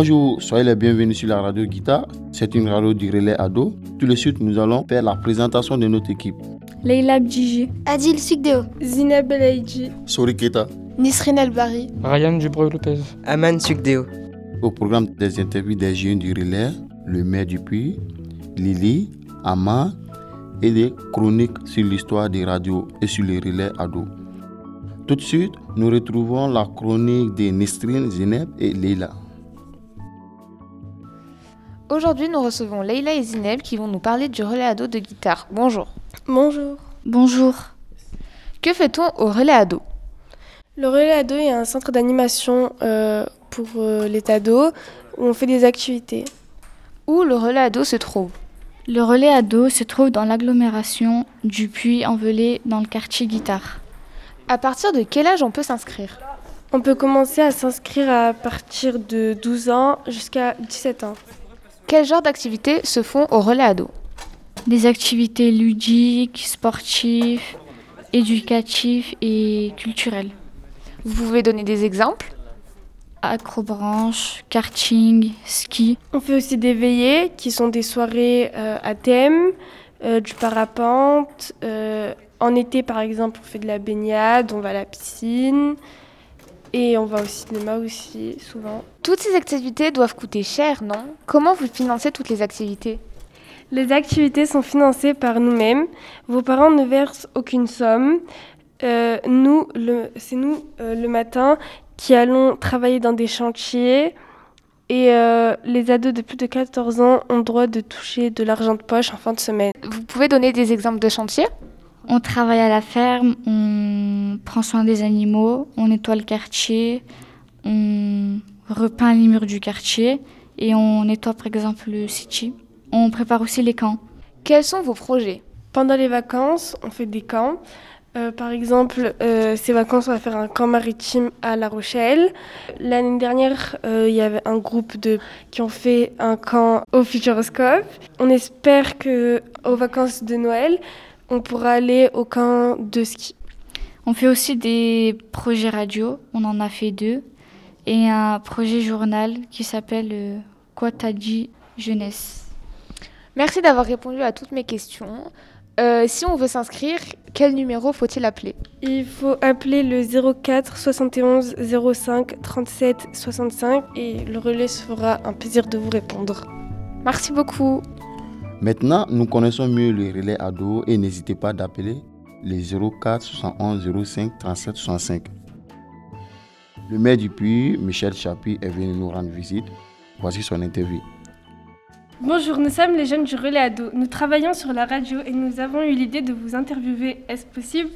Bonjour, soyez les bienvenus sur la radio Guitare. C'est une radio du relais ado. Tout de suite, nous allons faire la présentation de notre équipe. Leila Bdjiji, Adil Sugdeo, Zineb Belaïdji, Sori Keta. Nisrin El Bari, Ryan Dubreuil-Lopez, Aman Sugdeo, Au programme des interviews des jeunes du relais, le maire du Puy, Lily, Ama et des chroniques sur l'histoire des radios et sur les relais ados. Tout de suite, nous retrouvons la chronique de Nesrine, Zineb et Leila. Aujourd'hui, nous recevons Leila et Zineb qui vont nous parler du relais ado de guitare. Bonjour. Bonjour. bonjour. Que fait-on au relais ado Le Relais Ado est un centre d'animation euh, pour euh, les ados où on fait des activités. Où le relais ado se trouve? Le relais ado se trouve dans l'agglomération du Puy-en-Velay dans le quartier Guitare. À partir de quel âge on peut s'inscrire? On peut commencer à s'inscrire à partir de 12 ans jusqu'à 17 ans. Quel genre d'activités se font au relais ado Des activités ludiques, sportives, éducatives et culturelles. Vous pouvez donner des exemples Acrobranche, karting, ski. On fait aussi des veillées qui sont des soirées euh, à thème, euh, du parapente. euh, en été, par exemple, on fait de la baignade, on va à la piscine. Et on va au cinéma aussi, souvent. Toutes ces activités doivent coûter cher, non? Comment vous financez toutes les activités? Les activités sont financées par nous-mêmes. Vos parents ne versent aucune somme. Euh, nous, c'est nous, euh, le matin, qui allons travailler dans des chantiers. Et euh, les ados de plus de 14 ans ont le droit de toucher de l'argent de poche en fin de semaine. Vous pouvez donner des exemples de chantiers? On travaille à la ferme, on prend soin des animaux, on nettoie le quartier, on repeint les murs du quartier et on nettoie par exemple le city. On prépare aussi les camps. Quels sont vos projets? Pendant les vacances, on fait des camps. Euh, par exemple, euh, ces vacances, on va faire un camp maritime à La Rochelle. L'année dernière, euh, il y avait un groupe de qui ont fait un camp au Futuroscope. On espère que aux vacances de Noël, on pourra aller au camp de ski. On fait aussi des projets radio, on en a fait deux, et un projet journal qui s'appelle euh, Quoi t'as dit jeunesse. Merci d'avoir répondu à toutes mes questions. Euh, si on veut s'inscrire, quel numéro faut-il appeler? Il faut appeler le 04 71 05 37 65 et le relais se fera un plaisir de vous répondre. Merci beaucoup. Maintenant, nous connaissons mieux le relais ado et n'hésitez pas d'appeler les 04 71 05 37 65. Le maire du Puy, Michel Chapuis, est venu nous rendre visite. Voici son interview. Bonjour, nous sommes les jeunes du relais ado. Nous travaillons sur la radio et nous avons eu l'idée de vous interviewer. Est-ce possible?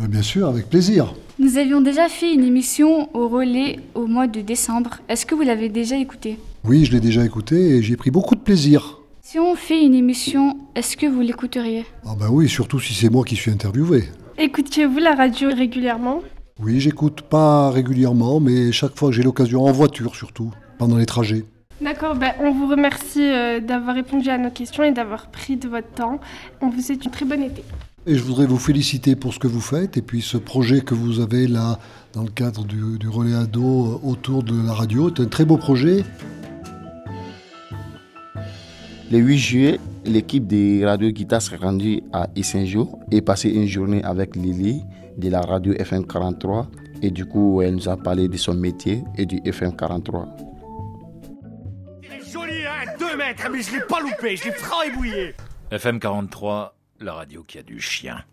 Euh, Bien sûr, avec plaisir. Nous avions déjà fait une émission au relais au mois de décembre. Est-ce que vous l'avez déjà écoutée? Oui, je l'ai déjà écouté et j'y ai pris beaucoup de plaisir. Si on fait une émission, est-ce que vous l'écouteriez? Ah ben oui, surtout si c'est moi qui suis interviewé. Écoutiez-vous la radio régulièrement? Oui, j'écoute pas régulièrement, mais chaque fois que j'ai l'occasion, en voiture surtout, pendant les trajets. D'accord, ben, on vous remercie euh, d'avoir répondu à nos questions et d'avoir pris de votre temps. On vous souhaite une très bonne été. Et je voudrais vous féliciter pour ce que vous faites et puis ce projet que vous avez là dans le cadre du, du relais ado euh, autour de la radio. C'est un très beau projet. Le 8 juillet, l'équipe des Radio Guitare s'est rendue à Issinjo et passé une journée avec Lily de la radio FM 43. Et du coup, elle nous a parlé de son métier et du FM 43. Il est joli, hein 2 mètres, mais je l'ai pas loupé, je l'ai fraébouillé FM 43, la radio qui a du chien.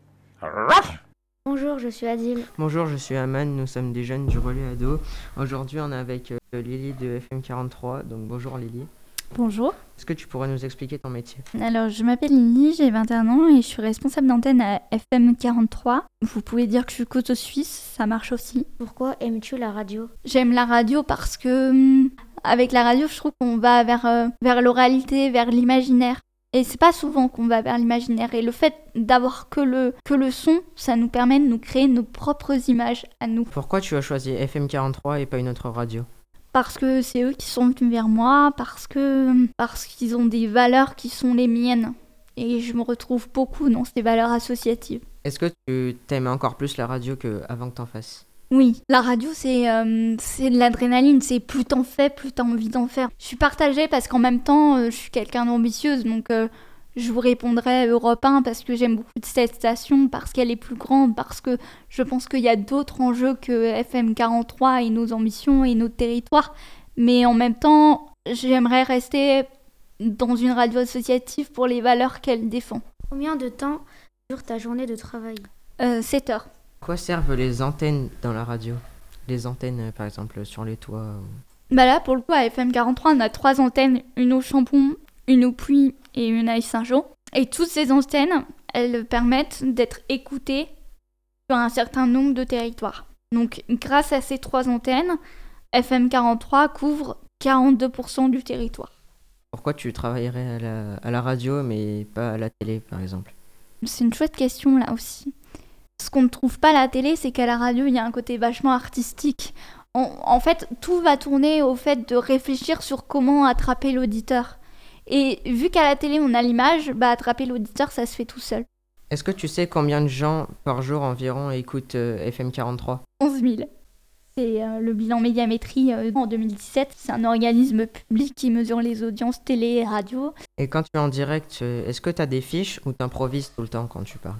Bonjour, je suis Adil. Bonjour, je suis Aman, nous sommes des jeunes du relais ado. Aujourd'hui, on est avec euh, Lily de FM43, donc bonjour Lily. Bonjour. Est-ce que tu pourrais nous expliquer ton métier? Alors, je m'appelle Lily, j'ai 21 ans et je suis responsable d'antenne à FM 43. Vous pouvez dire que je suis couteau suisse, ça marche aussi. Pourquoi aimes-tu la radio? J'aime la radio parce que hum, avec la radio, je trouve qu'on va vers, euh, vers l'oralité, vers l'imaginaire. Et c'est pas souvent qu'on va vers l'imaginaire. Et le fait d'avoir que le, que le son, ça nous permet de nous créer nos propres images à nous. Pourquoi tu as choisi FM43 et pas une autre radio? Parce que c'est eux qui sont venus vers moi, parce que parce qu'ils ont des valeurs qui sont les miennes. Et je me retrouve beaucoup dans ces valeurs associatives. Est-ce que tu t'aimes encore plus la radio qu'avant que t'en fasses? Oui, la radio, c'est euh, c'est de l'adrénaline. C'est plus t'en fais, plus t'as envie d'en faire. Je suis partagée parce qu'en même temps, euh, je suis quelqu'un d'ambitieuse. Donc, euh, je vous répondrai Europe 1 parce que j'aime beaucoup cette station, parce qu'elle est plus grande, parce que je pense qu'il y a d'autres enjeux que FM 43 et nos ambitions et notre territoire. Mais en même temps, j'aimerais rester dans une radio associative pour les valeurs qu'elle défend. Combien de temps dure ta journée de travail? Euh, 7 heures. À quoi servent les antennes dans la radio? Les antennes, euh, par exemple, sur les toits Bah là, pour le coup, à FM 43, on a trois antennes, une au Chambon, une au Puy et une à Saint-Jean. Et toutes ces antennes, elles permettent d'être écoutées sur un certain nombre de territoires. Donc, grâce à ces trois antennes, FM 43 couvre 42% du territoire. Pourquoi tu travaillerais à la, à la radio mais pas à la télé, par exemple? C'est une chouette question là aussi. Ce qu'on ne trouve pas à la télé, c'est qu'à la radio, il y a un côté vachement artistique. En, en fait, tout va tourner au fait de réfléchir sur comment attraper l'auditeur. Et vu qu'à la télé, on a l'image, bah attraper l'auditeur, ça se fait tout seul. Est-ce que tu sais combien de gens par jour environ écoutent euh, FM 43 11 000. C'est euh, le bilan médiamétrie euh, en 2017. C'est un organisme public qui mesure les audiences télé et radio. Et quand tu es en direct, euh, est-ce que tu as des fiches ou t'improvises tout le temps quand tu parles?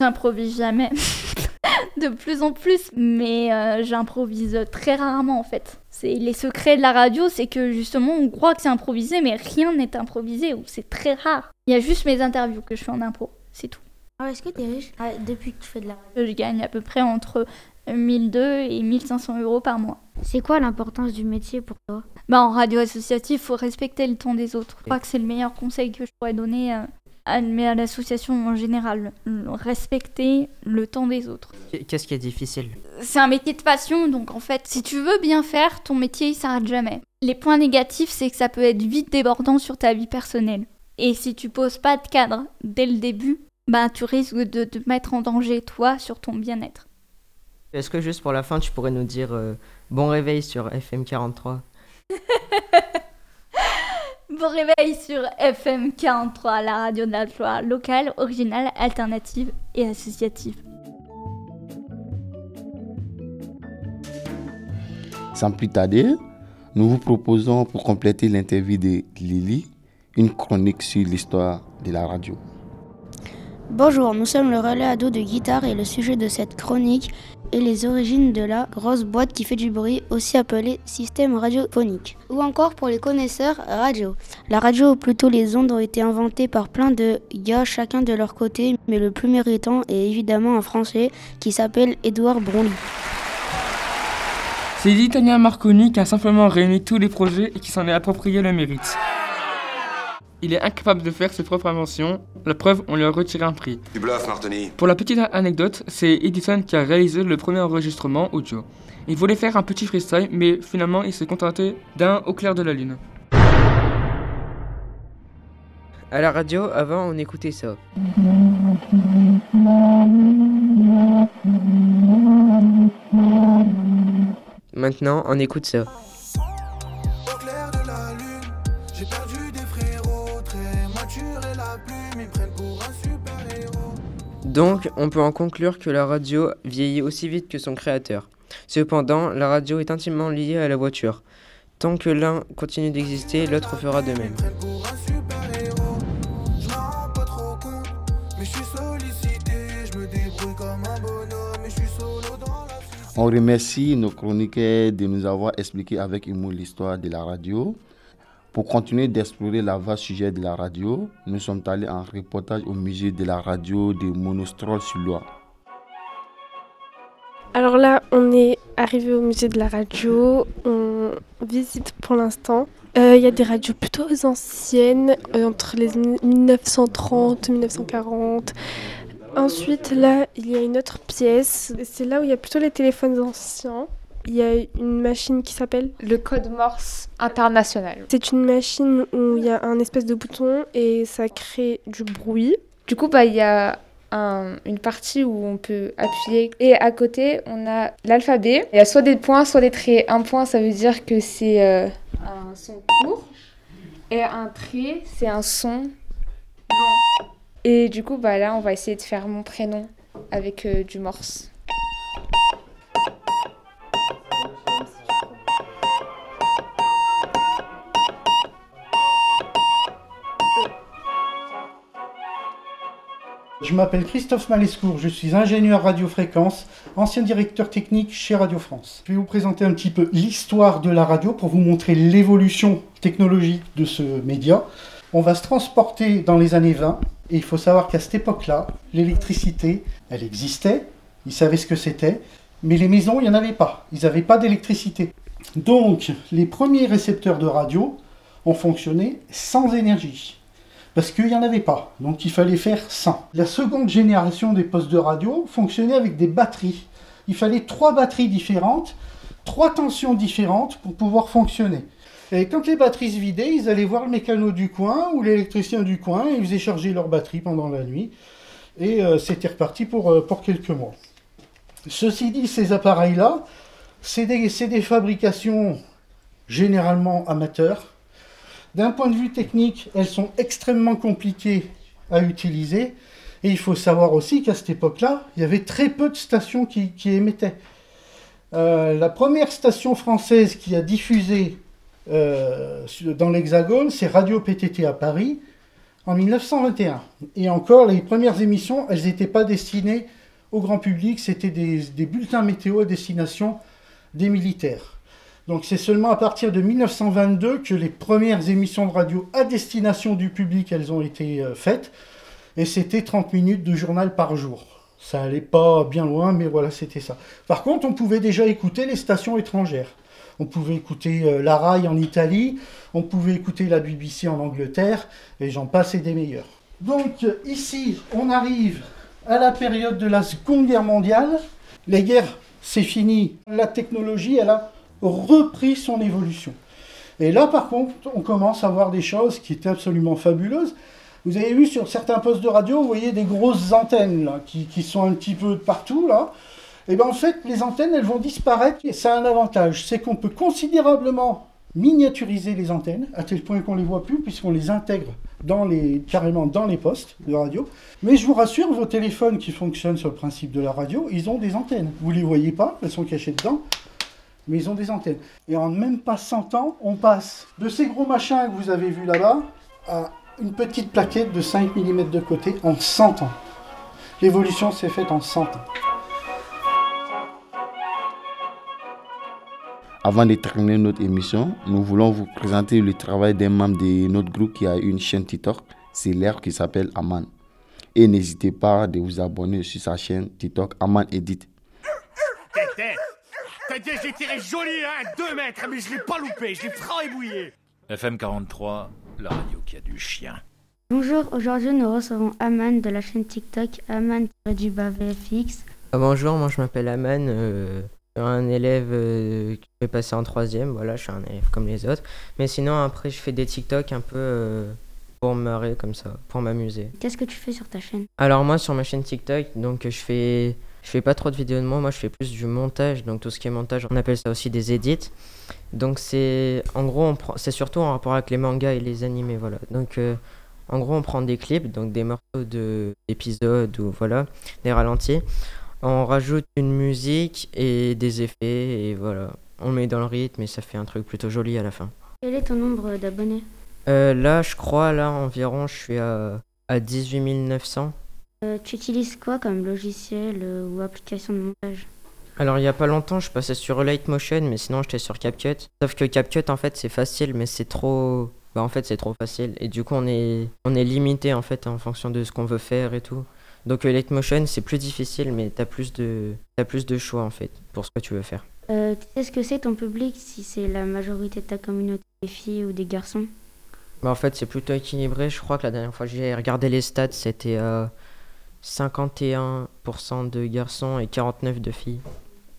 J'improvise jamais. de plus en plus, mais euh, j'improvise très rarement en fait. C'est les secrets de la radio, c'est que justement on croit que c'est improvisé, mais rien n'est improvisé ou c'est très rare. Il y a juste mes interviews que je fais en impro, c'est tout. Alors, est-ce que tu es riche? Ah, depuis que tu fais de la radio Je gagne à peu près entre 1002 et 1500 euros par mois. C'est quoi l'importance du métier pour toi? Bah, en radio associative, faut respecter le temps des autres. Je crois que c'est le meilleur conseil que je pourrais donner euh, mais à l'association en général. Respecter le temps des autres. Qu'est-ce qui est difficile? C'est un métier de passion, donc en fait, si tu veux bien faire, ton métier, il s'arrête jamais. Les points négatifs, c'est que ça peut être vite débordant sur ta vie personnelle. Et si tu poses pas de cadre dès le début, bah tu risques de te mettre en danger, toi, sur ton bien-être. Est-ce que juste pour la fin, tu pourrais nous dire euh, bon réveil sur FM 43 Bon réveil sur FM 43, la radio de la joie locale, originale, alternative et associative. Sans plus tarder, nous vous proposons pour compléter l'interview de Lily une chronique sur l'histoire de la radio. Bonjour, nous sommes le relais ado de guitare et le sujet de cette chronique est les origines de la grosse boîte qui fait du bruit, aussi appelée système radiophonique. Ou encore pour les connaisseurs, radio. La radio, ou plutôt les ondes, ont été inventées par plein de gars, chacun de leur côté, mais le plus méritant est évidemment un Français qui s'appelle Édouard Brondly. C'est l'Italien Marconi qui a simplement réuni tous les projets et qui s'en est approprié le mérite. Il est incapable de faire ses propres inventions, la preuve, on lui a retiré un prix. Tu bluffes, Martoni. Pour la petite anecdote, c'est Edison qui a réalisé le premier enregistrement audio. Il voulait faire un petit freestyle, mais finalement il s'est contenté d'un au clair de la lune. À la radio, avant, on écoutait ça. Maintenant, on écoute ça. J'ai perdu des frérots, très mature et la plume, ils me prennent pour un super héros. Donc, on peut en conclure que la radio vieillit aussi vite que son créateur. Cependant, la radio est intimement liée à la voiture. Tant que l'un continue d'exister, l'autre fera de même. On remercie nos chroniqueurs de nous avoir expliqué avec humour l'histoire de la radio. Pour continuer d'explorer la vaste sujet de la radio, nous sommes allés en reportage au musée de la radio de Monostrol-sur-Loire. Alors là, on est arrivé au musée de la radio. On visite pour l'instant. Euh, Il y a des radios plutôt anciennes, euh, entre les 1930 et 1940. Ensuite, là, il y a une autre pièce. C'est là où il y a plutôt les téléphones anciens. Il y a une machine qui s'appelle Le code Morse international. C'est une machine où il y a un espèce de bouton et ça crée du bruit. Du coup, bah, il y a un- une partie où on peut appuyer. Et à côté, on a l'alphabet. Il y a soit des points, soit des traits. Un point, ça veut dire que c'est euh, un son court. Et un trait, c'est un son long. Et du coup, bah, là, on va essayer de faire mon prénom avec euh, du morse. Je m'appelle Christophe Malescourt, je suis ingénieur radiofréquence, ancien directeur technique chez Radio France. Je vais vous présenter un petit peu l'histoire de la radio pour vous montrer l'évolution technologique de ce média. On va se transporter dans les années 20 et il faut savoir qu'à cette époque-là, l'électricité, elle existait, ils savaient ce que c'était, mais les maisons, il n'y en avait pas. Ils n'avaient pas d'électricité. Donc, les premiers récepteurs de radio ont fonctionné sans énergie parce qu'il n'y en avait pas. Donc il fallait faire 100. La seconde génération des postes de radio fonctionnait avec des batteries. Il fallait trois batteries différentes, trois tensions différentes pour pouvoir fonctionner. Et quand les batteries se vidaient, ils allaient voir le mécano du coin ou l'électricien du coin et ils faisaient charger leur batterie pendant la nuit. Et euh, c'était reparti pour, euh, pour quelques mois. Ceci dit, ces appareils-là, c'est des fabrications généralement amateurs d'un point de vue technique, elles sont extrêmement compliquées à utiliser. Et il faut savoir aussi qu'à cette époque-là, il y avait très peu de stations qui, émettaient. Euh, la première station française qui a diffusé euh, dans l'Hexagone, c'est Radio PTT à Paris en 1921. Et encore, les premières émissions, elles n'étaient pas destinées au grand public, c'était des, des bulletins météo à destination des militaires. Donc c'est seulement à partir de 1922 que les premières émissions de radio à destination du public, elles ont été euh, faites. Et c'était 30 minutes de journal par jour. Ça allait pas bien loin, mais voilà, c'était ça. Par contre, on pouvait déjà écouter les stations étrangères. On pouvait écouter euh, la RAI en Italie, on pouvait écouter la BBC en Angleterre, et j'en passe et des meilleurs. Donc ici, on arrive à la période de la Seconde Guerre mondiale. Les guerres, c'est fini. La technologie, elle a repris son évolution. Et là, par contre, on commence à voir des choses qui étaient absolument fabuleuses. Vous avez vu sur certains postes de radio, vous voyez des grosses antennes là, qui, sont un petit peu partout là. Et bien en fait, les antennes, elles vont disparaître. Et ça a un avantage, c'est qu'on peut considérablement miniaturiser les antennes, à tel point qu'on les voit plus, puisqu'on les intègre dans les, carrément dans les postes de radio. Mais je vous rassure, vos téléphones qui fonctionnent sur le principe de la radio, ils ont des antennes. Vous les voyez pas, elles sont cachées dedans mais ils ont des antennes. Et en même pas 100 ans, on passe de ces gros machins que vous avez vus là-bas à une petite plaquette de 5 mm de côté en 100 ans. L'évolution s'est faite en 100 ans. Avant de terminer notre émission, nous voulons vous présenter le travail d'un membre de notre groupe qui a une chaîne TikTok, c'est l'air qui s'appelle Aman. Et n'hésitez pas à vous abonner sur sa chaîne TikTok Aman Edit. T'as dit, j'ai tiré joli, hein, 2 mètres, mais je l'ai pas loupé, je l'ai franc FM 43, la radio qui a du chien. Bonjour, aujourd'hui nous recevons Aman de la chaîne TikTok Aman du VFX. Ah, bonjour, moi je m'appelle Aman, euh, je suis un élève euh, qui fait passer en troisième, voilà, je suis un élève comme les autres. Mais sinon après je fais des TikTok un peu euh, pour me marrer comme ça, pour m'amuser. Qu'est-ce que tu fais sur ta chaîne? Alors moi sur ma chaîne TikTok, donc je fais je fais pas trop de vidéos de moi, moi je fais plus du montage, donc tout ce qui est montage, on appelle ça aussi des edits. Donc c'est en gros c'est surtout en rapport avec les mangas et les animés voilà. Donc euh, en gros on prend des clips, donc des morceaux de d'épisodes ou voilà, des ralentis. On rajoute une musique et des effets et voilà. On met dans le rythme et ça fait un truc plutôt joli à la fin. Quel est ton nombre d'abonnés? Euh, Là je crois là environ je suis à, à 18 900. Euh, tu utilises quoi comme logiciel euh, ou application de montage? Alors il y a pas longtemps je passais sur Motion mais sinon j'étais sur CapCut. Sauf que CapCut en fait c'est facile mais c'est trop... Bah en fait c'est trop facile et du coup on est, on est limité en fait en fonction de ce qu'on veut faire et tout. Donc Motion c'est plus difficile mais t'as plus, de... as plus de choix en fait pour ce que tu veux faire. Euh, tu sais ce que c'est ton public si c'est la majorité de ta communauté des filles ou des garçons? Bah en fait c'est plutôt équilibré. Je crois que la dernière fois que j'ai regardé les stats c'était... 51% de garçons et 49% de filles.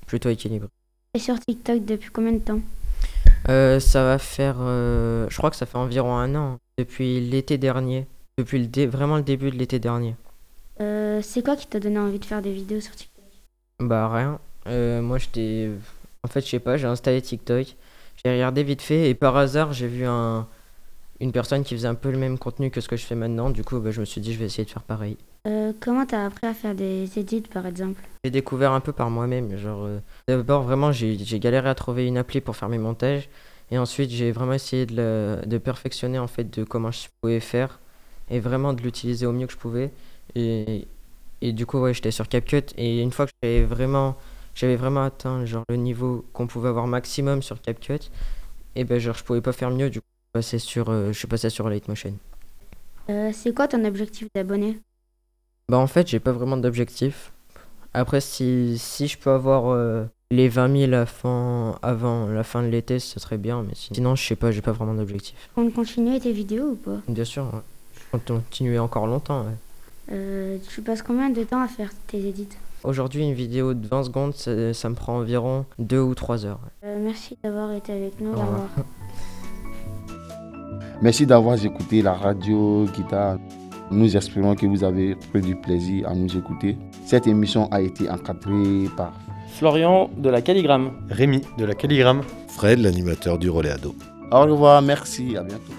Plutôt équilibré. Et sur TikTok depuis combien de temps? Euh, Ça va faire. Euh, je crois que ça fait environ un an. Depuis l'été dernier. Depuis le vraiment le début de l'été dernier. Euh, c'est quoi qui t'a donné envie de faire des vidéos sur TikTok? Bah rien. moi j'étais. En fait, je sais pas, j'ai installé TikTok. J'ai regardé vite fait et par hasard j'ai vu un, une personne qui faisait un peu le même contenu que ce que je fais maintenant. Du coup, bah, je me suis dit, je vais essayer de faire pareil. Euh, comment t'as appris à faire des edits, par exemple? J'ai découvert un peu par moi-même. Genre, euh, d'abord, vraiment, j'ai galéré à trouver une appli pour faire mes montages. Et ensuite, j'ai vraiment essayé de, de, perfectionner en fait de comment je pouvais faire et vraiment de l'utiliser au mieux que je pouvais. Et Et du coup, ouais, j'étais sur CapCut. Et une fois que j'avais vraiment, j'avais vraiment atteint genre, le niveau qu'on pouvait avoir maximum sur CapCut, et ben genre, je pouvais pas faire mieux. Du coup, je, passais sur, euh, je suis passé sur Lightmotion. Euh, c'est quoi ton objectif d'abonné? Bah, en fait, j'ai pas vraiment d'objectif. Après, si, si je peux avoir euh, les 20 000 à fin- avant la fin de l'été, ce serait bien. Mais sinon, je sais pas, j'ai pas vraiment d'objectif. On continue tes vidéos ou pas? Bien sûr, ouais. je compte continuer encore longtemps. ouais. Euh, Tu passes combien de temps à faire tes édits Aujourd'hui, une vidéo de 20 secondes, ça, ça me prend environ 2 ou 3 heures. Euh, Merci d'avoir été avec nous. Au Au revoir. Merci d'avoir écouté la radio guitare. Nous espérons que vous avez pris du plaisir à nous écouter. Cette émission a été encadrée par Florian de la Calligramme. Rémi de la Calligramme. Fred, l'animateur du relais ado. Au revoir, merci, à bientôt.